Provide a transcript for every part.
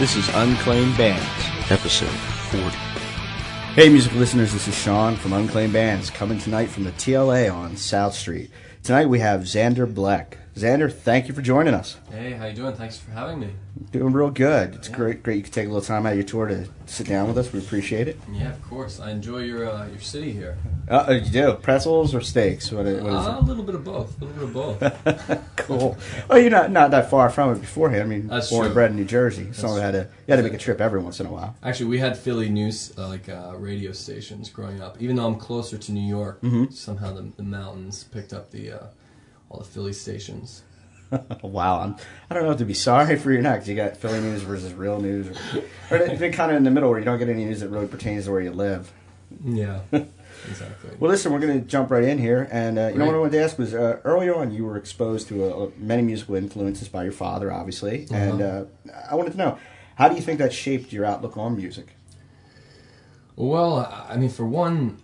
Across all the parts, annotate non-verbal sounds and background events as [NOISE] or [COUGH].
This is Unclaimed Bands, episode 40. Hey, music listeners, this is Sean from Unclaimed Bands coming tonight from the TLA on South Street. Tonight we have Xander Black. Xander, thank you for joining us. Hey, how you doing? Thanks for having me. Doing real good. It's great, great you could take a little time out of your tour to sit down with us. We appreciate it. Yeah, of course. I enjoy your uh, your city here. Uh, uh, you do pretzels or steaks? What, is- what is Uh, a little bit of both. A little bit of both. [LAUGHS] cool. Well, you're not not that far from it beforehand. I mean, That's born and bred in New Jersey, so I had to you had to make a trip every once in a while. Actually, we had Philly news uh, like uh, radio stations growing up. Even though I'm closer to New York, Mm-hmm. somehow the, the mountains picked up the uh, all the Philly stations. [LAUGHS] wow, I'm, I don't know if to be sorry for you or not 'cause you got Philly news versus real news, or, or it's been kind of in the middle where you don't get any news that really pertains to where you live. Yeah, [LAUGHS] exactly. Well, listen, we're going to jump right in here, and uh, you know what I wanted to ask was uh, earlier on you were exposed to uh, many musical influences by your father, obviously, and uh, I wanted to know how do you think that shaped your outlook on music? Well, I mean, for one,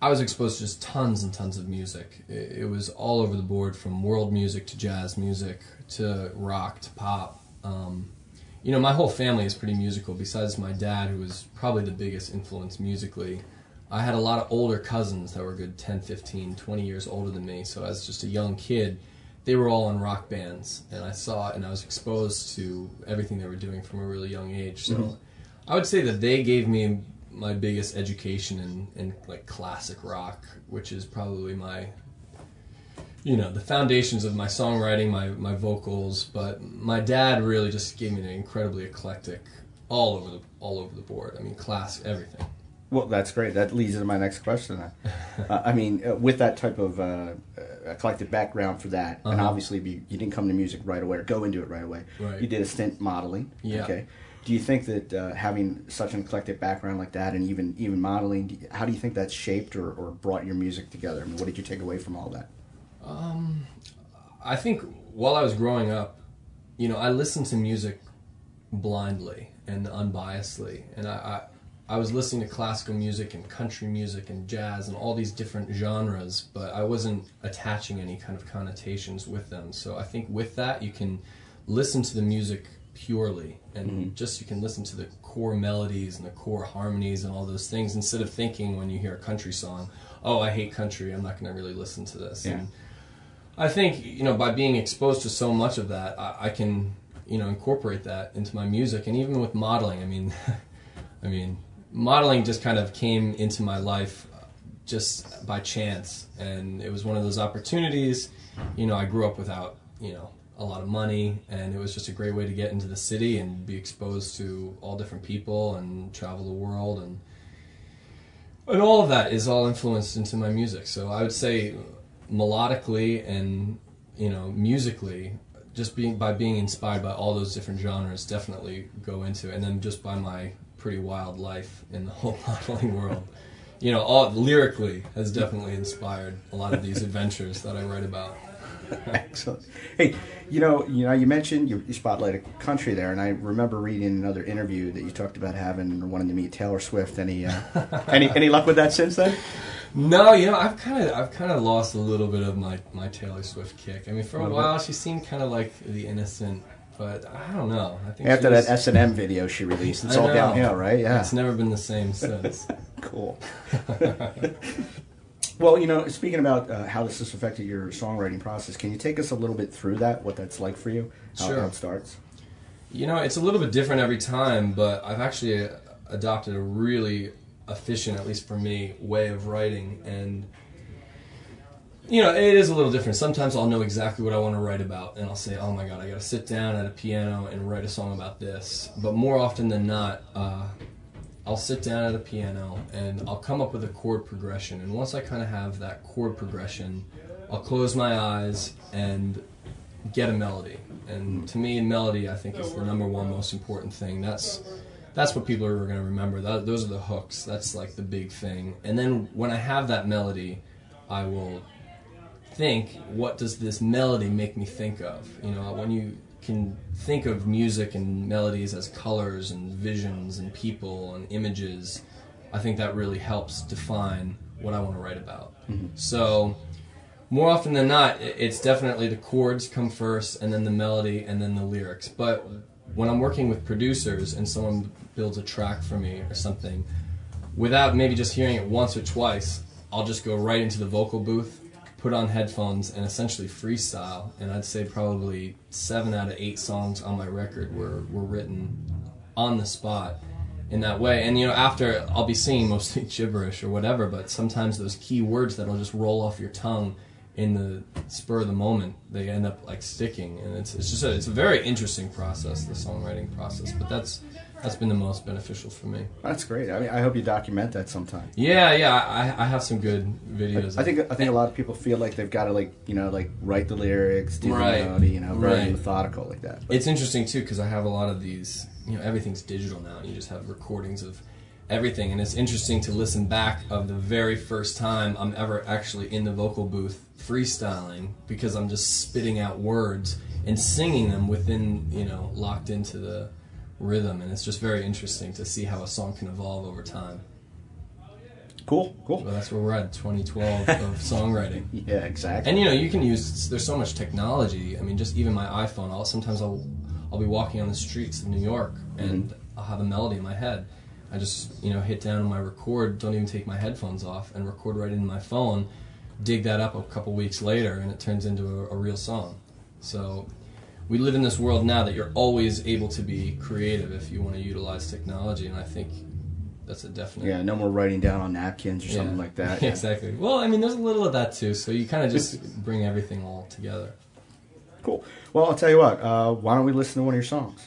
I was exposed to just tons and tons of music. It, it was all over the board, from world music to jazz music to rock to pop. Um, you know, my whole family is pretty musical. Besides my dad, who was probably the biggest influence musically, I had a lot of older cousins that were good 10, 15, 20 years older than me. So as just a young kid, they were all in rock bands, and I saw it, and I was exposed to everything they were doing from a really young age. So I would say that they gave me my biggest education in, in like classic rock, which is probably my you know the foundations of my songwriting, my my vocals. But my dad really just gave me an incredibly eclectic, all over the all over the board. I mean, class everything. Well, that's great. That leads into my next question. [LAUGHS] Uh, I mean, uh, with that type of uh, uh, eclectic background for that, and Uh-huh. obviously be, you didn't come to music right away or go into it right away. Right. You did a stint modeling. Yeah. Okay. Do you think that uh, having such an eclectic background like that, and even even modeling, how do you think that shaped or, or brought your music together? I mean, what did you take away from all that? I think while I was growing up, you know, I listened to music blindly and unbiasedly, and I, I, I was listening to classical music and country music and jazz and all these different genres, but I wasn't attaching any kind of connotations with them. So I think with that, you can listen to the music purely and mm-hmm. just you can listen to the core melodies and the core harmonies and all those things instead of thinking when you hear a country song, oh, I hate country, I'm not going to really listen to this. Yeah. And I think you know by being exposed to so much of that, I, I can you know incorporate that into my music, and even with modeling. I mean, [LAUGHS] I mean, modeling just kind of came into my life just by chance, and it was one of those opportunities. You know, I grew up without you know a lot of money, and it was just a great way to get into the city and be exposed to all different people and travel the world and and all of that is all influenced into my music. So I would say melodically and you know musically, just being by being inspired by all those different genres, definitely go into, it. and then just by my pretty wild life in the [LAUGHS] whole modeling world. You know, all lyrically has definitely inspired a lot of these adventures that I write about. [LAUGHS] Excellent. Hey, you know, you know, you mentioned you, you spotlighted country there, and I remember reading another interview that you talked about having or wanting to meet Taylor Swift. Any uh, [LAUGHS] any any luck with that since then? No, you know, I've kind of I've kind of lost a little bit of my my Taylor Swift kick. I mean, for a Little while she seemed kind of like the innocent, but I don't know. I think After that S and M [LAUGHS] video she released, it's I all know. downhill, right? Yeah, It's never been the same since. cool. Well, you know, speaking about uh, how this has affected your songwriting process, can you take us a little bit through that? What that's like for you? How, Sure. how it starts. you know, it's a little bit different every time, but I've actually uh, adopted a really efficient, at least for me, way of writing and. You know, it is a little different. Sometimes I'll know exactly what I want to write about, and I'll say, "Oh my God, I got to sit down at a piano and write a song about this." But more often than not, uh, I'll sit down at a piano and I'll come up with a chord progression. And once I kind of have that chord progression, I'll close my eyes and get a melody. And to me, melody, I think, is the number one most important thing. That's that's what people are going to remember. That, those are the hooks. That's like the big thing. And then when I have that melody, I will think, what does this melody make me think of? You know, when you can think of music and melodies as colors and visions and people and images, I think that really helps define what I want to write about. Mm-hmm. So, more often than not, it's definitely the chords come first, and then the melody, and then the lyrics. But when I'm working with producers and someone builds a track for me or something, without maybe just hearing it once or twice, I'll just go right into the vocal booth, put on headphones, and essentially freestyle. And I'd say probably seven out of eight songs on my record were, were written on the spot in that way. And you know, after I'll be singing mostly [LAUGHS] gibberish or whatever, but sometimes those key words that'll just roll off your tongue in the spur of the moment, they end up like sticking. And it's it's just a, it's a very interesting process, the songwriting process. But that's that's been the most beneficial for me. That's great. I mean, I hope you document that sometime. Yeah, yeah, I, I have some good videos. I think I think a lot of people feel like they've got to like you know like write the lyrics, do Right. the melody, you know, very Right. methodical like that. But It's interesting too because I have a lot of these. You know, everything's digital now. You just have recordings of everything, and it's interesting to listen back of the very first time I'm ever actually in the vocal booth freestyling because I'm just spitting out words and singing them within you know locked into the rhythm, and it's just very interesting to see how a song can evolve over time. cool, cool. But that's where we're at 2012 of [LAUGHS] songwriting. Yeah, exactly. And you know, you can use. There's so much technology. I mean, just even my iPhone. I'll sometimes I'll I'll be walking on the streets of New York mm-hmm. and I'll have a melody in my head. I just you know hit down on my record. Don't even take my headphones off and record right into my phone. Dig that up a couple weeks later, and it turns into a, a real song. So. We live in this world now that you're always able to be creative if you want to utilize technology, and I think that's a definite. yeah, no more writing down on napkins or something like that. [LAUGHS] Yeah. exactly. Well, I mean, there's a little of that too. So you kind of just bring everything all together. Cool. Well, I'll tell you what. Uh, why don't we listen to one of your songs?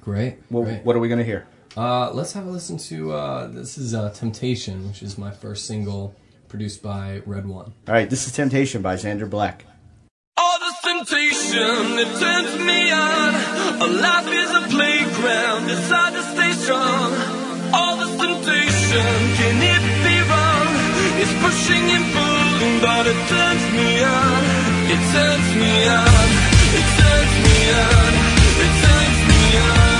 Great. Well, great. what are we going to hear? Uh, let's have a listen to uh, this is uh, "Temptation," which is my first single produced by Red One. All right, this is "Temptation" by Xander Black. This that turns me on. A life is a playground, decide to stay strong. All this temptation, can it be wrong? It's pushing and pulling, but it turns me on. It turns me on. It turns me on. It turns me on.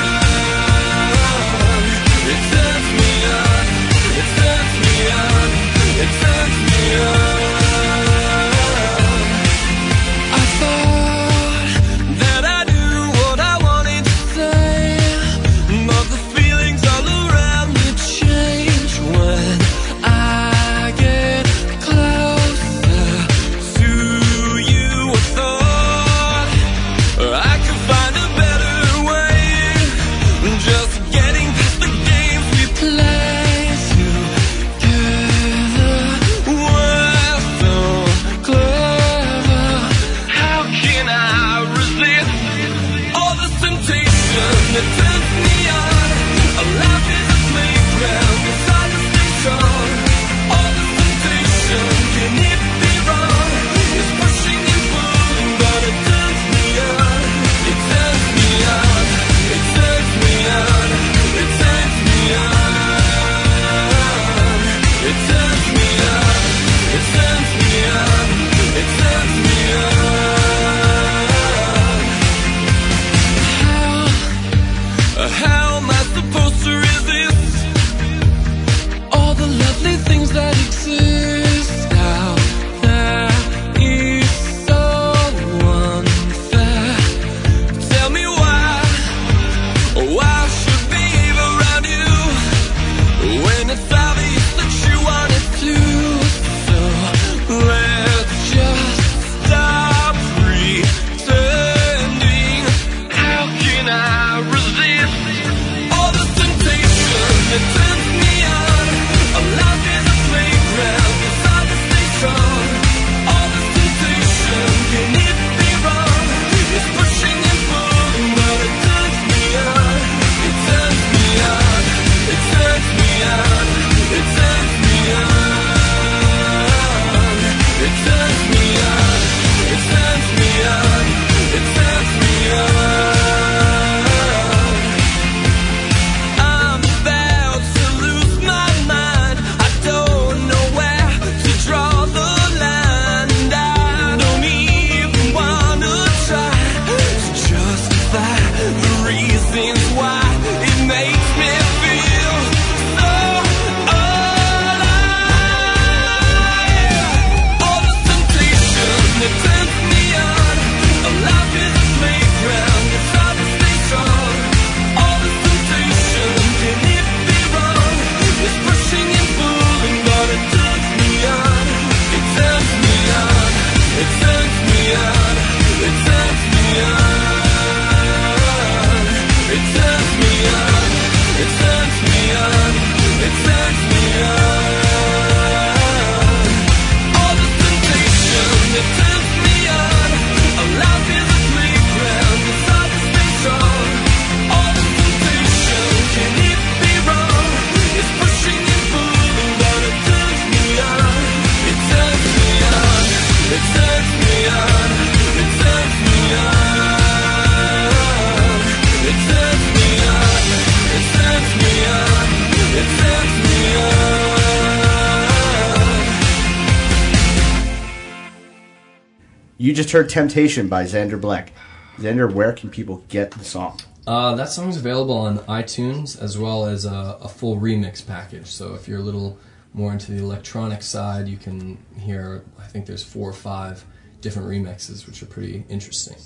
You just heard "Temptation" by Xander Black. Xander, where can people get the song? Uh, that song's available on iTunes as well as a, a full remix package. So if you're a little more into the electronic side, you can hear. I think there's four or five different remixes, which are pretty interesting.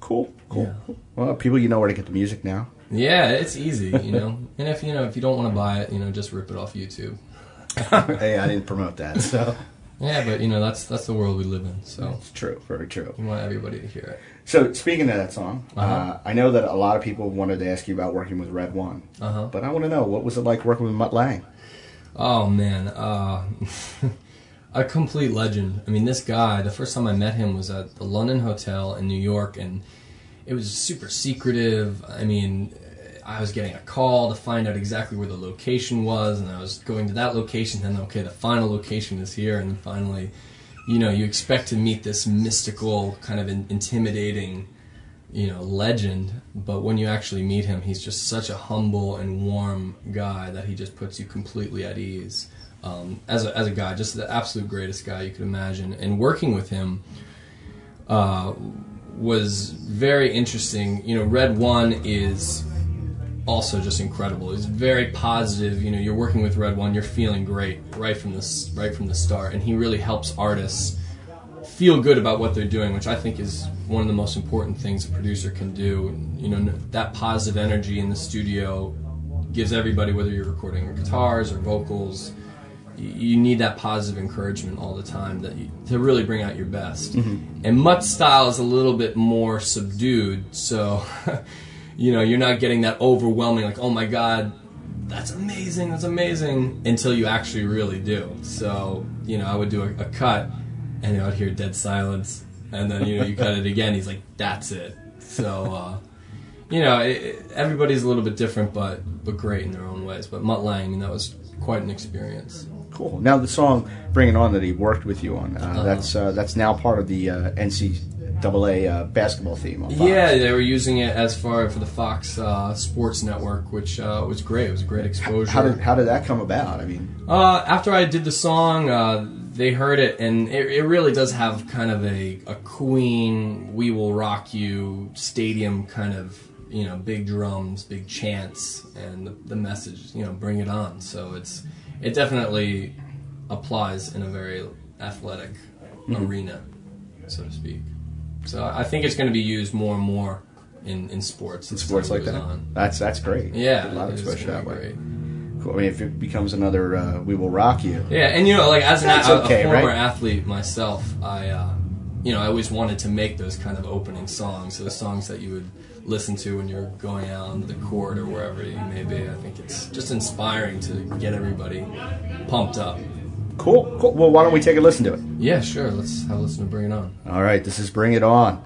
Cool, cool. Yeah. Well, people, you know where to get the music now. Yeah, it's [LAUGHS] easy, you know. and if you know if you don't want to buy it, you know, just rip it off YouTube. [LAUGHS] hey, I didn't promote that, so Yeah, but you know that's that's the world we live in. So it's true, very true. we want everybody to hear it. So, speaking of that song, uh Uh-huh. I know that a lot of people wanted to ask you about working with Red One, Uh-huh. but I want to know what was it like working with Mutt Lange? Oh man, uh, [LAUGHS] a complete legend. I mean, this guy. The first time I met him was at the London Hotel in New York, and it was super secretive. I mean, I was getting a call to find out exactly where the location was, and I was going to that location. And okay, the final location is here, and finally, you know, you expect to meet this mystical, kind of in, intimidating you know legend but when you actually meet him he's just such a humble and warm guy that he just puts you completely at ease um, as, a, as a guy just the absolute greatest guy you could imagine and working with him uh, was very interesting you know red one is also just incredible he's very positive you know you're working with red one you're feeling great right from this right from the start and he really helps artists feel good about what they're doing, which I think is one of the most important things a producer can do. You know, that positive energy in the studio gives everybody, whether you're recording guitars or vocals, you, need that positive encouragement all the time that you, to really bring out your best. Mm-hmm. And Mutt's style is a little bit more subdued, so [LAUGHS] you know you're not getting that overwhelming like, oh my god, that's amazing, that's amazing, until you actually really do. So you know, I would do a, a cut and I would hear dead silence, and then you know you cut it again. He's like, "That's it." So, uh, you know, it, it- everybody's a little bit different, but but great in their own ways. But Mutt Lange, I mean, that was quite an experience. Cool. Now the song "Bring It On" that he worked with you on, uh, Uh-huh. that's uh, that's now part of the uh, NCAA uh, basketball theme. Yeah, they were using it as far for the Fox uh, Sports Network, which uh, was great. It was a great exposure. How did how did that come about? I mean, Uh, after I did the song, uh, they heard it, and it, it really does have kind of a, a Queen, "We Will Rock You" stadium kind of, you know, big drums, big chants, and the, the message, you know, "Bring it on." So it's it definitely applies in a very athletic arena, so to speak. So I think it's going to be used more and more in, in sports. In sports like that. on. That's that's great. Yeah, a lot of exposure that way. Cool. I mean, if it becomes another uh, "We Will Rock You," Yeah, and you know, like as an a, a former right? athlete myself, I, uh, you know, I always wanted to make those kind of opening songs, those songs that you would listen to when you're going out on the court or wherever you may be. I think it's just inspiring to get everybody pumped up. Cool, cool. Well, why don't we take a listen to it? Yeah, sure. Let's have a listen to Bring It On. All right, this is "Bring It On."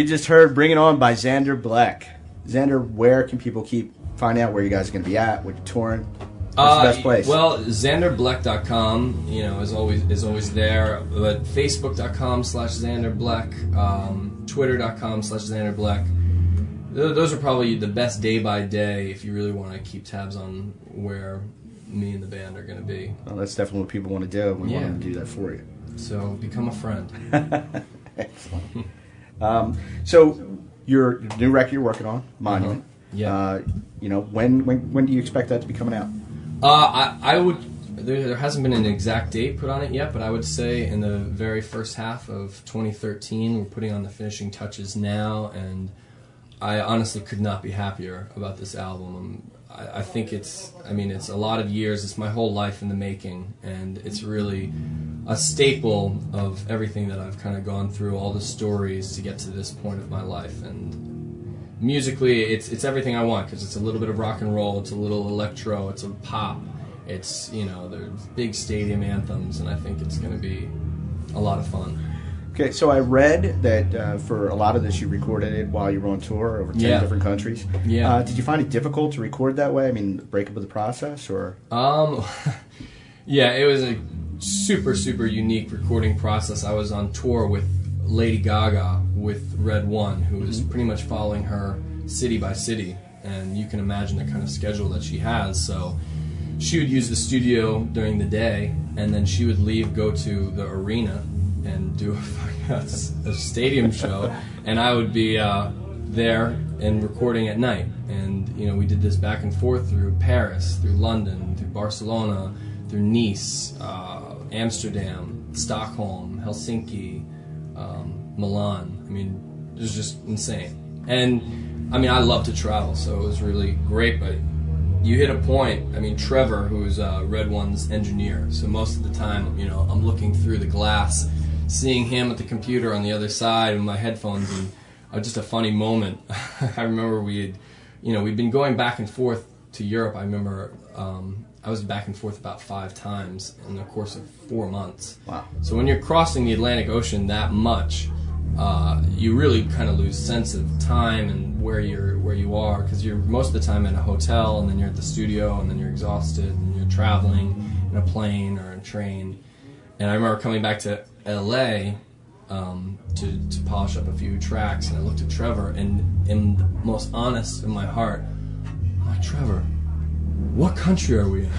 You just heard "Bring It On" by Xander Black. Xander, where can people keep finding out where you guys are going to be at? What you're touring? What's Uh, the best place? Well, XanderBlack.com, you know, is always is always there. But Facebook.com slash XanderBlack, um, Twitter.com slash XanderBlack. Th- Those are probably the best day by day if you really want to keep tabs on where me and the band are going to be. Well, that's definitely what people want to do. We Yeah. want to do that for you. So become a friend. Excellent. [LAUGHS] [LAUGHS] um, so your new record you're working on, Monument. Yeah. Uh, you know, when, when when do you expect that to be coming out? Uh, I, I would. There, there hasn't been an exact date put on it yet, but I would say in the very first half of 2013, we're putting on the finishing touches now, and I honestly could not be happier about this album. I, I think it's. I mean, it's a lot of years. It's my whole life in the making, and it's really a staple of everything that I've kind of gone through, all the stories to get to this point of my life, and musically it's it's everything I want because it's a little bit of rock and roll, it's a little electro, it's a pop, it's you know there's big stadium anthems, and I think it's going to be a lot of fun. Okay, so I read that uh, for a lot of this you recorded it while you were on tour over ten Yeah. different countries. Yeah. Uh, did you find it difficult to record that way? I mean, break up of the process, or Um, [LAUGHS] yeah, it was a super super unique recording process. I was on tour with Lady Gaga with Red One, who was pretty much following her city by city, and you can imagine the kind of schedule that she has. So she would use the studio during the day, and then she would leave, go to the arena, and do a, [LAUGHS] a stadium show, and I would be uh, there and recording at night. And you know, we did this back and forth through Paris, through London, through Barcelona, through Nice, uh, Amsterdam, Stockholm, Helsinki, um, Milan. I mean, it was just insane. And I mean, I love to travel, so it was really great. But you hit a point. I mean, Trevor, who's uh, Red One's engineer, so most of the time, you know, I'm looking through the glass, seeing him at the computer on the other side with my headphones, and uh, just a funny moment. [LAUGHS] I remember we had, you know, we'd been going back and forth to Europe. I remember um, I was back and forth about five times in the course of four months. Wow. So when you're crossing the Atlantic Ocean that much, uh, you really kind of lose sense of time and where you're where you are because you're most of the time in a hotel and then you're at the studio and then you're exhausted and you're traveling in a plane or a train. And I remember coming back to L.A. Um, to to polish up a few tracks and I looked at Trevor and in the most honest in my heart, I'm like Trevor, what country are we in?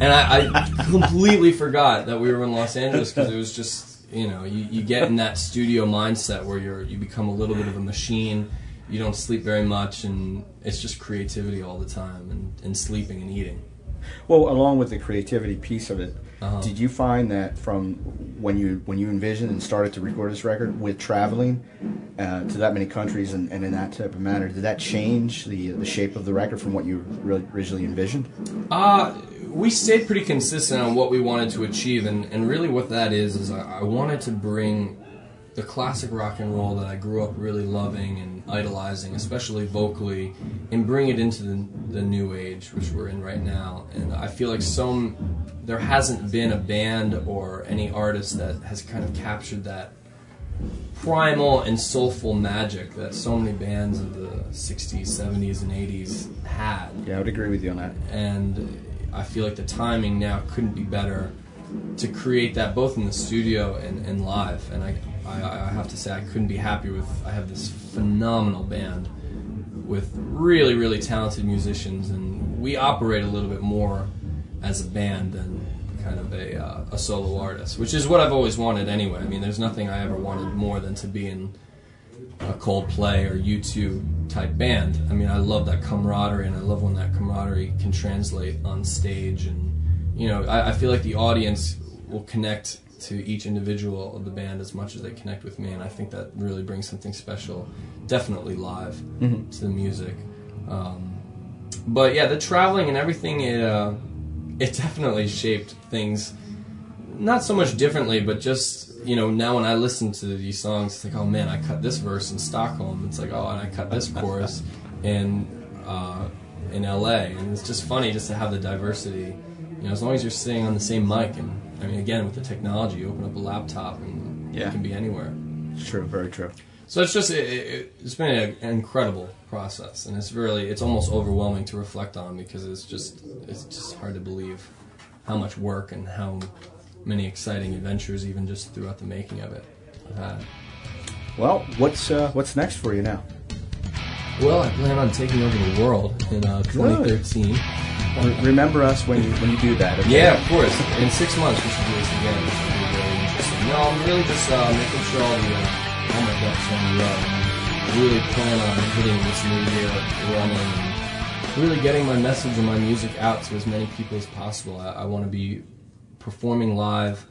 And I, I completely forgot that we were in Los Angeles because it was just, you know, you, you get in that studio mindset where you're you become a little bit of a machine. You don't sleep very much, and it's just creativity all the time, and, and sleeping and eating. Well, along with the creativity piece of it, Uh-huh. did you find that from when you when you envisioned and started to record this record with traveling uh, to that many countries and, and in that type of manner, did that change the the shape of the record from what you really originally envisioned? Uh, we stayed pretty consistent on what we wanted to achieve, and, and really what that is is I, I wanted to bring the classic rock and roll that I grew up really loving and idolizing, especially vocally, and bring it into the, the new age, which we're in right now. And I feel like some there hasn't been a band or any artist that has kind of captured that primal and soulful magic that so many bands of the 60s, 70s, and 80s had Yeah, I would agree with you on that. and I feel like the timing now couldn't be better to create that both in the studio and, and live. And I, I, I have to say, I couldn't be happier with. I have this phenomenal band with really, really talented musicians, and we operate a little bit more as a band than kind of a, uh, a solo artist, which is what I've always wanted anyway. I mean, there's nothing I ever wanted more than to be in a Coldplay or U2 type band. I mean, I love that camaraderie, and I love when that camaraderie can translate on stage. And you know, I, I feel like the audience will connect to each individual of the band as much as they connect with me, and I think that really brings something special, definitely live to the music. Um, but yeah, the traveling and everything, it uh, it [LAUGHS] definitely shaped things. Not so much differently, but just you know now when I listen to these songs, it's like oh man, I cut this verse in Stockholm. It's like oh, and I cut this chorus in uh, in L.A. And it's just funny just to have the diversity. You know, as long as you're sitting on the same mic, and I mean, again with the technology, you open up a laptop and Yeah. you can be anywhere. It's true, very true. So it's just it, it, it's been an incredible process, and it's really it's almost overwhelming to reflect on because it's just it's just hard to believe how much work and how many exciting adventures even just throughout the making of it I've had. Well, what's uh, what's next for you now? Well, I plan on taking over the world in uh, 2013. Re- Remember us when you when you do that. okay? Yeah, of course. In six months, we should do this again. Be really interesting. No, I'm really just uh, making sure all the uh, all my ducks are in row. Really plan on hitting this new year running really getting my message and my music out to as many people as possible. I, I want to be performing live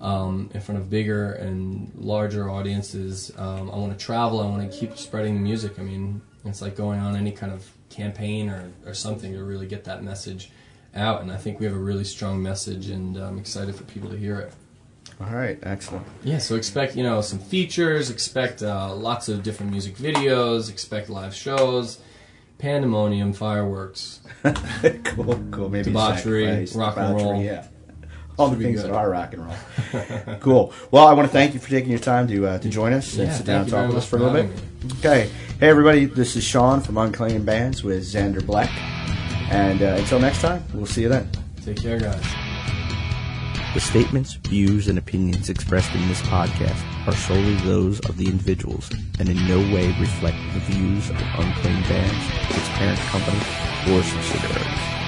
um, in front of bigger and larger audiences. Um, I want to travel. I want to keep spreading the music. I mean, it's like going on any kind of campaign or, or something to really get that message out. And I think we have a really strong message, and I'm excited for people to hear it. All right, excellent. Yeah, so expect you know some features, expect uh, lots of different music videos, expect live shows, pandemonium, fireworks. [LAUGHS] cool, cool. Maybe Debauchery, sacrifice, rock and roll. Yeah. All the Should things good. that are rock and roll. [LAUGHS] cool. Well, I want to thank you for taking your time to uh, to join us and Yeah, sit down and talk with us for a little bit. Okay. Hey, everybody. This is Sean from Unclaimed Bands with Xander Black. And uh, until next time, we'll see you then. Take care, guys. The statements, views, and opinions expressed in this podcast are solely those of the individuals and in no way reflect the views of Unclaimed Bands, its parent company, or subsidiaries.